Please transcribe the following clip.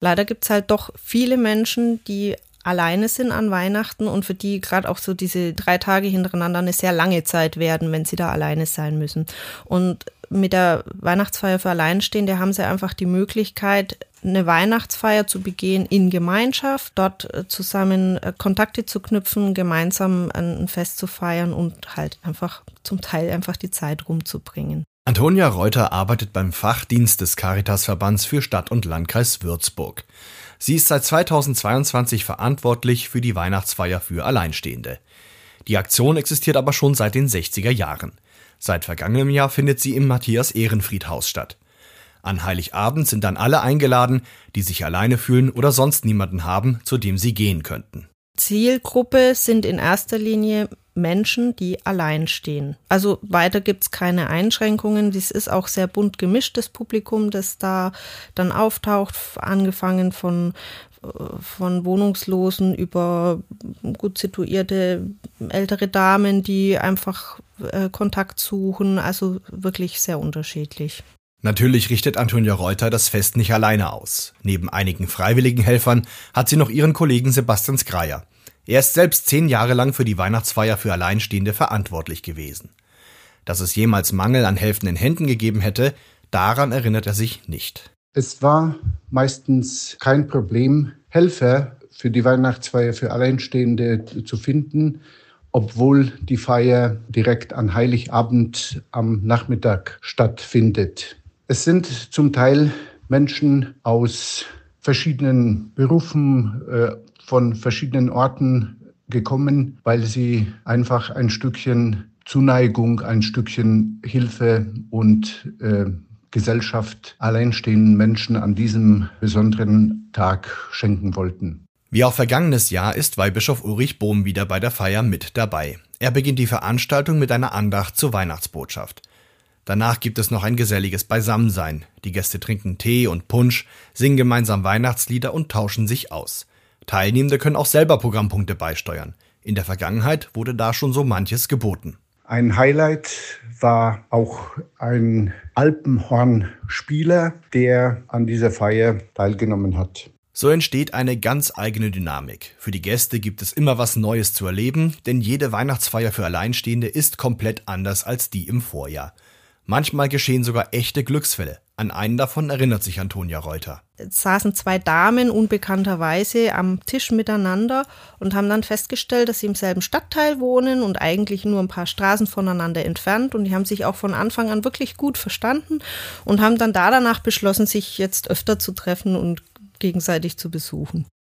Leider gibt es halt doch viele Menschen, die alleine sind an Weihnachten und für die gerade auch so diese drei Tage hintereinander eine sehr lange Zeit werden, wenn sie da alleine sein müssen. Und mit der Weihnachtsfeier für Alleinstehende haben sie einfach die Möglichkeit, eine Weihnachtsfeier zu begehen in Gemeinschaft, dort äh, zusammen äh, Kontakte zu knüpfen, gemeinsam ein Fest zu feiern und halt einfach zum Teil einfach die Zeit rumzubringen. Antonia Reuter arbeitet beim Fachdienst des Caritasverbands für Stadt und Landkreis Würzburg. Sie ist seit 2022 verantwortlich für die Weihnachtsfeier für Alleinstehende. Die Aktion existiert aber schon seit den 60er Jahren. Seit vergangenem Jahr findet sie im Matthias Ehrenfried Haus statt. An Heiligabend sind dann alle eingeladen, die sich alleine fühlen oder sonst niemanden haben, zu dem sie gehen könnten. Zielgruppe sind in erster Linie Menschen, die allein stehen. Also weiter gibt's keine Einschränkungen. Dies ist auch sehr bunt gemischtes Publikum, das da dann auftaucht, angefangen von von Wohnungslosen über gut situierte ältere Damen, die einfach äh, Kontakt suchen. Also wirklich sehr unterschiedlich. Natürlich richtet Antonia Reuter das Fest nicht alleine aus. Neben einigen freiwilligen Helfern hat sie noch ihren Kollegen Sebastian Skreier. Er ist selbst zehn Jahre lang für die Weihnachtsfeier für Alleinstehende verantwortlich gewesen. Dass es jemals Mangel an helfenden Händen gegeben hätte, daran erinnert er sich nicht. Es war meistens kein Problem, Helfer für die Weihnachtsfeier für Alleinstehende zu finden, obwohl die Feier direkt an Heiligabend am Nachmittag stattfindet. Es sind zum Teil Menschen aus verschiedenen Berufen, äh, von verschiedenen Orten gekommen, weil sie einfach ein Stückchen Zuneigung, ein Stückchen Hilfe und äh, Gesellschaft alleinstehenden Menschen an diesem besonderen Tag schenken wollten. Wie auch vergangenes Jahr ist Weihbischof Ulrich Bohm wieder bei der Feier mit dabei. Er beginnt die Veranstaltung mit einer Andacht zur Weihnachtsbotschaft. Danach gibt es noch ein geselliges Beisammensein. Die Gäste trinken Tee und Punsch, singen gemeinsam Weihnachtslieder und tauschen sich aus. Teilnehmende können auch selber Programmpunkte beisteuern. In der Vergangenheit wurde da schon so manches geboten. Ein Highlight war auch ein Alpenhornspieler, der an dieser Feier teilgenommen hat. So entsteht eine ganz eigene Dynamik. Für die Gäste gibt es immer was Neues zu erleben, denn jede Weihnachtsfeier für Alleinstehende ist komplett anders als die im Vorjahr. Manchmal geschehen sogar echte Glücksfälle. An einen davon erinnert sich Antonia Reuter. Es saßen zwei Damen unbekannterweise am Tisch miteinander und haben dann festgestellt, dass sie im selben Stadtteil wohnen und eigentlich nur ein paar Straßen voneinander entfernt. Und die haben sich auch von Anfang an wirklich gut verstanden und haben dann da danach beschlossen, sich jetzt öfter zu treffen und gegenseitig zu besuchen.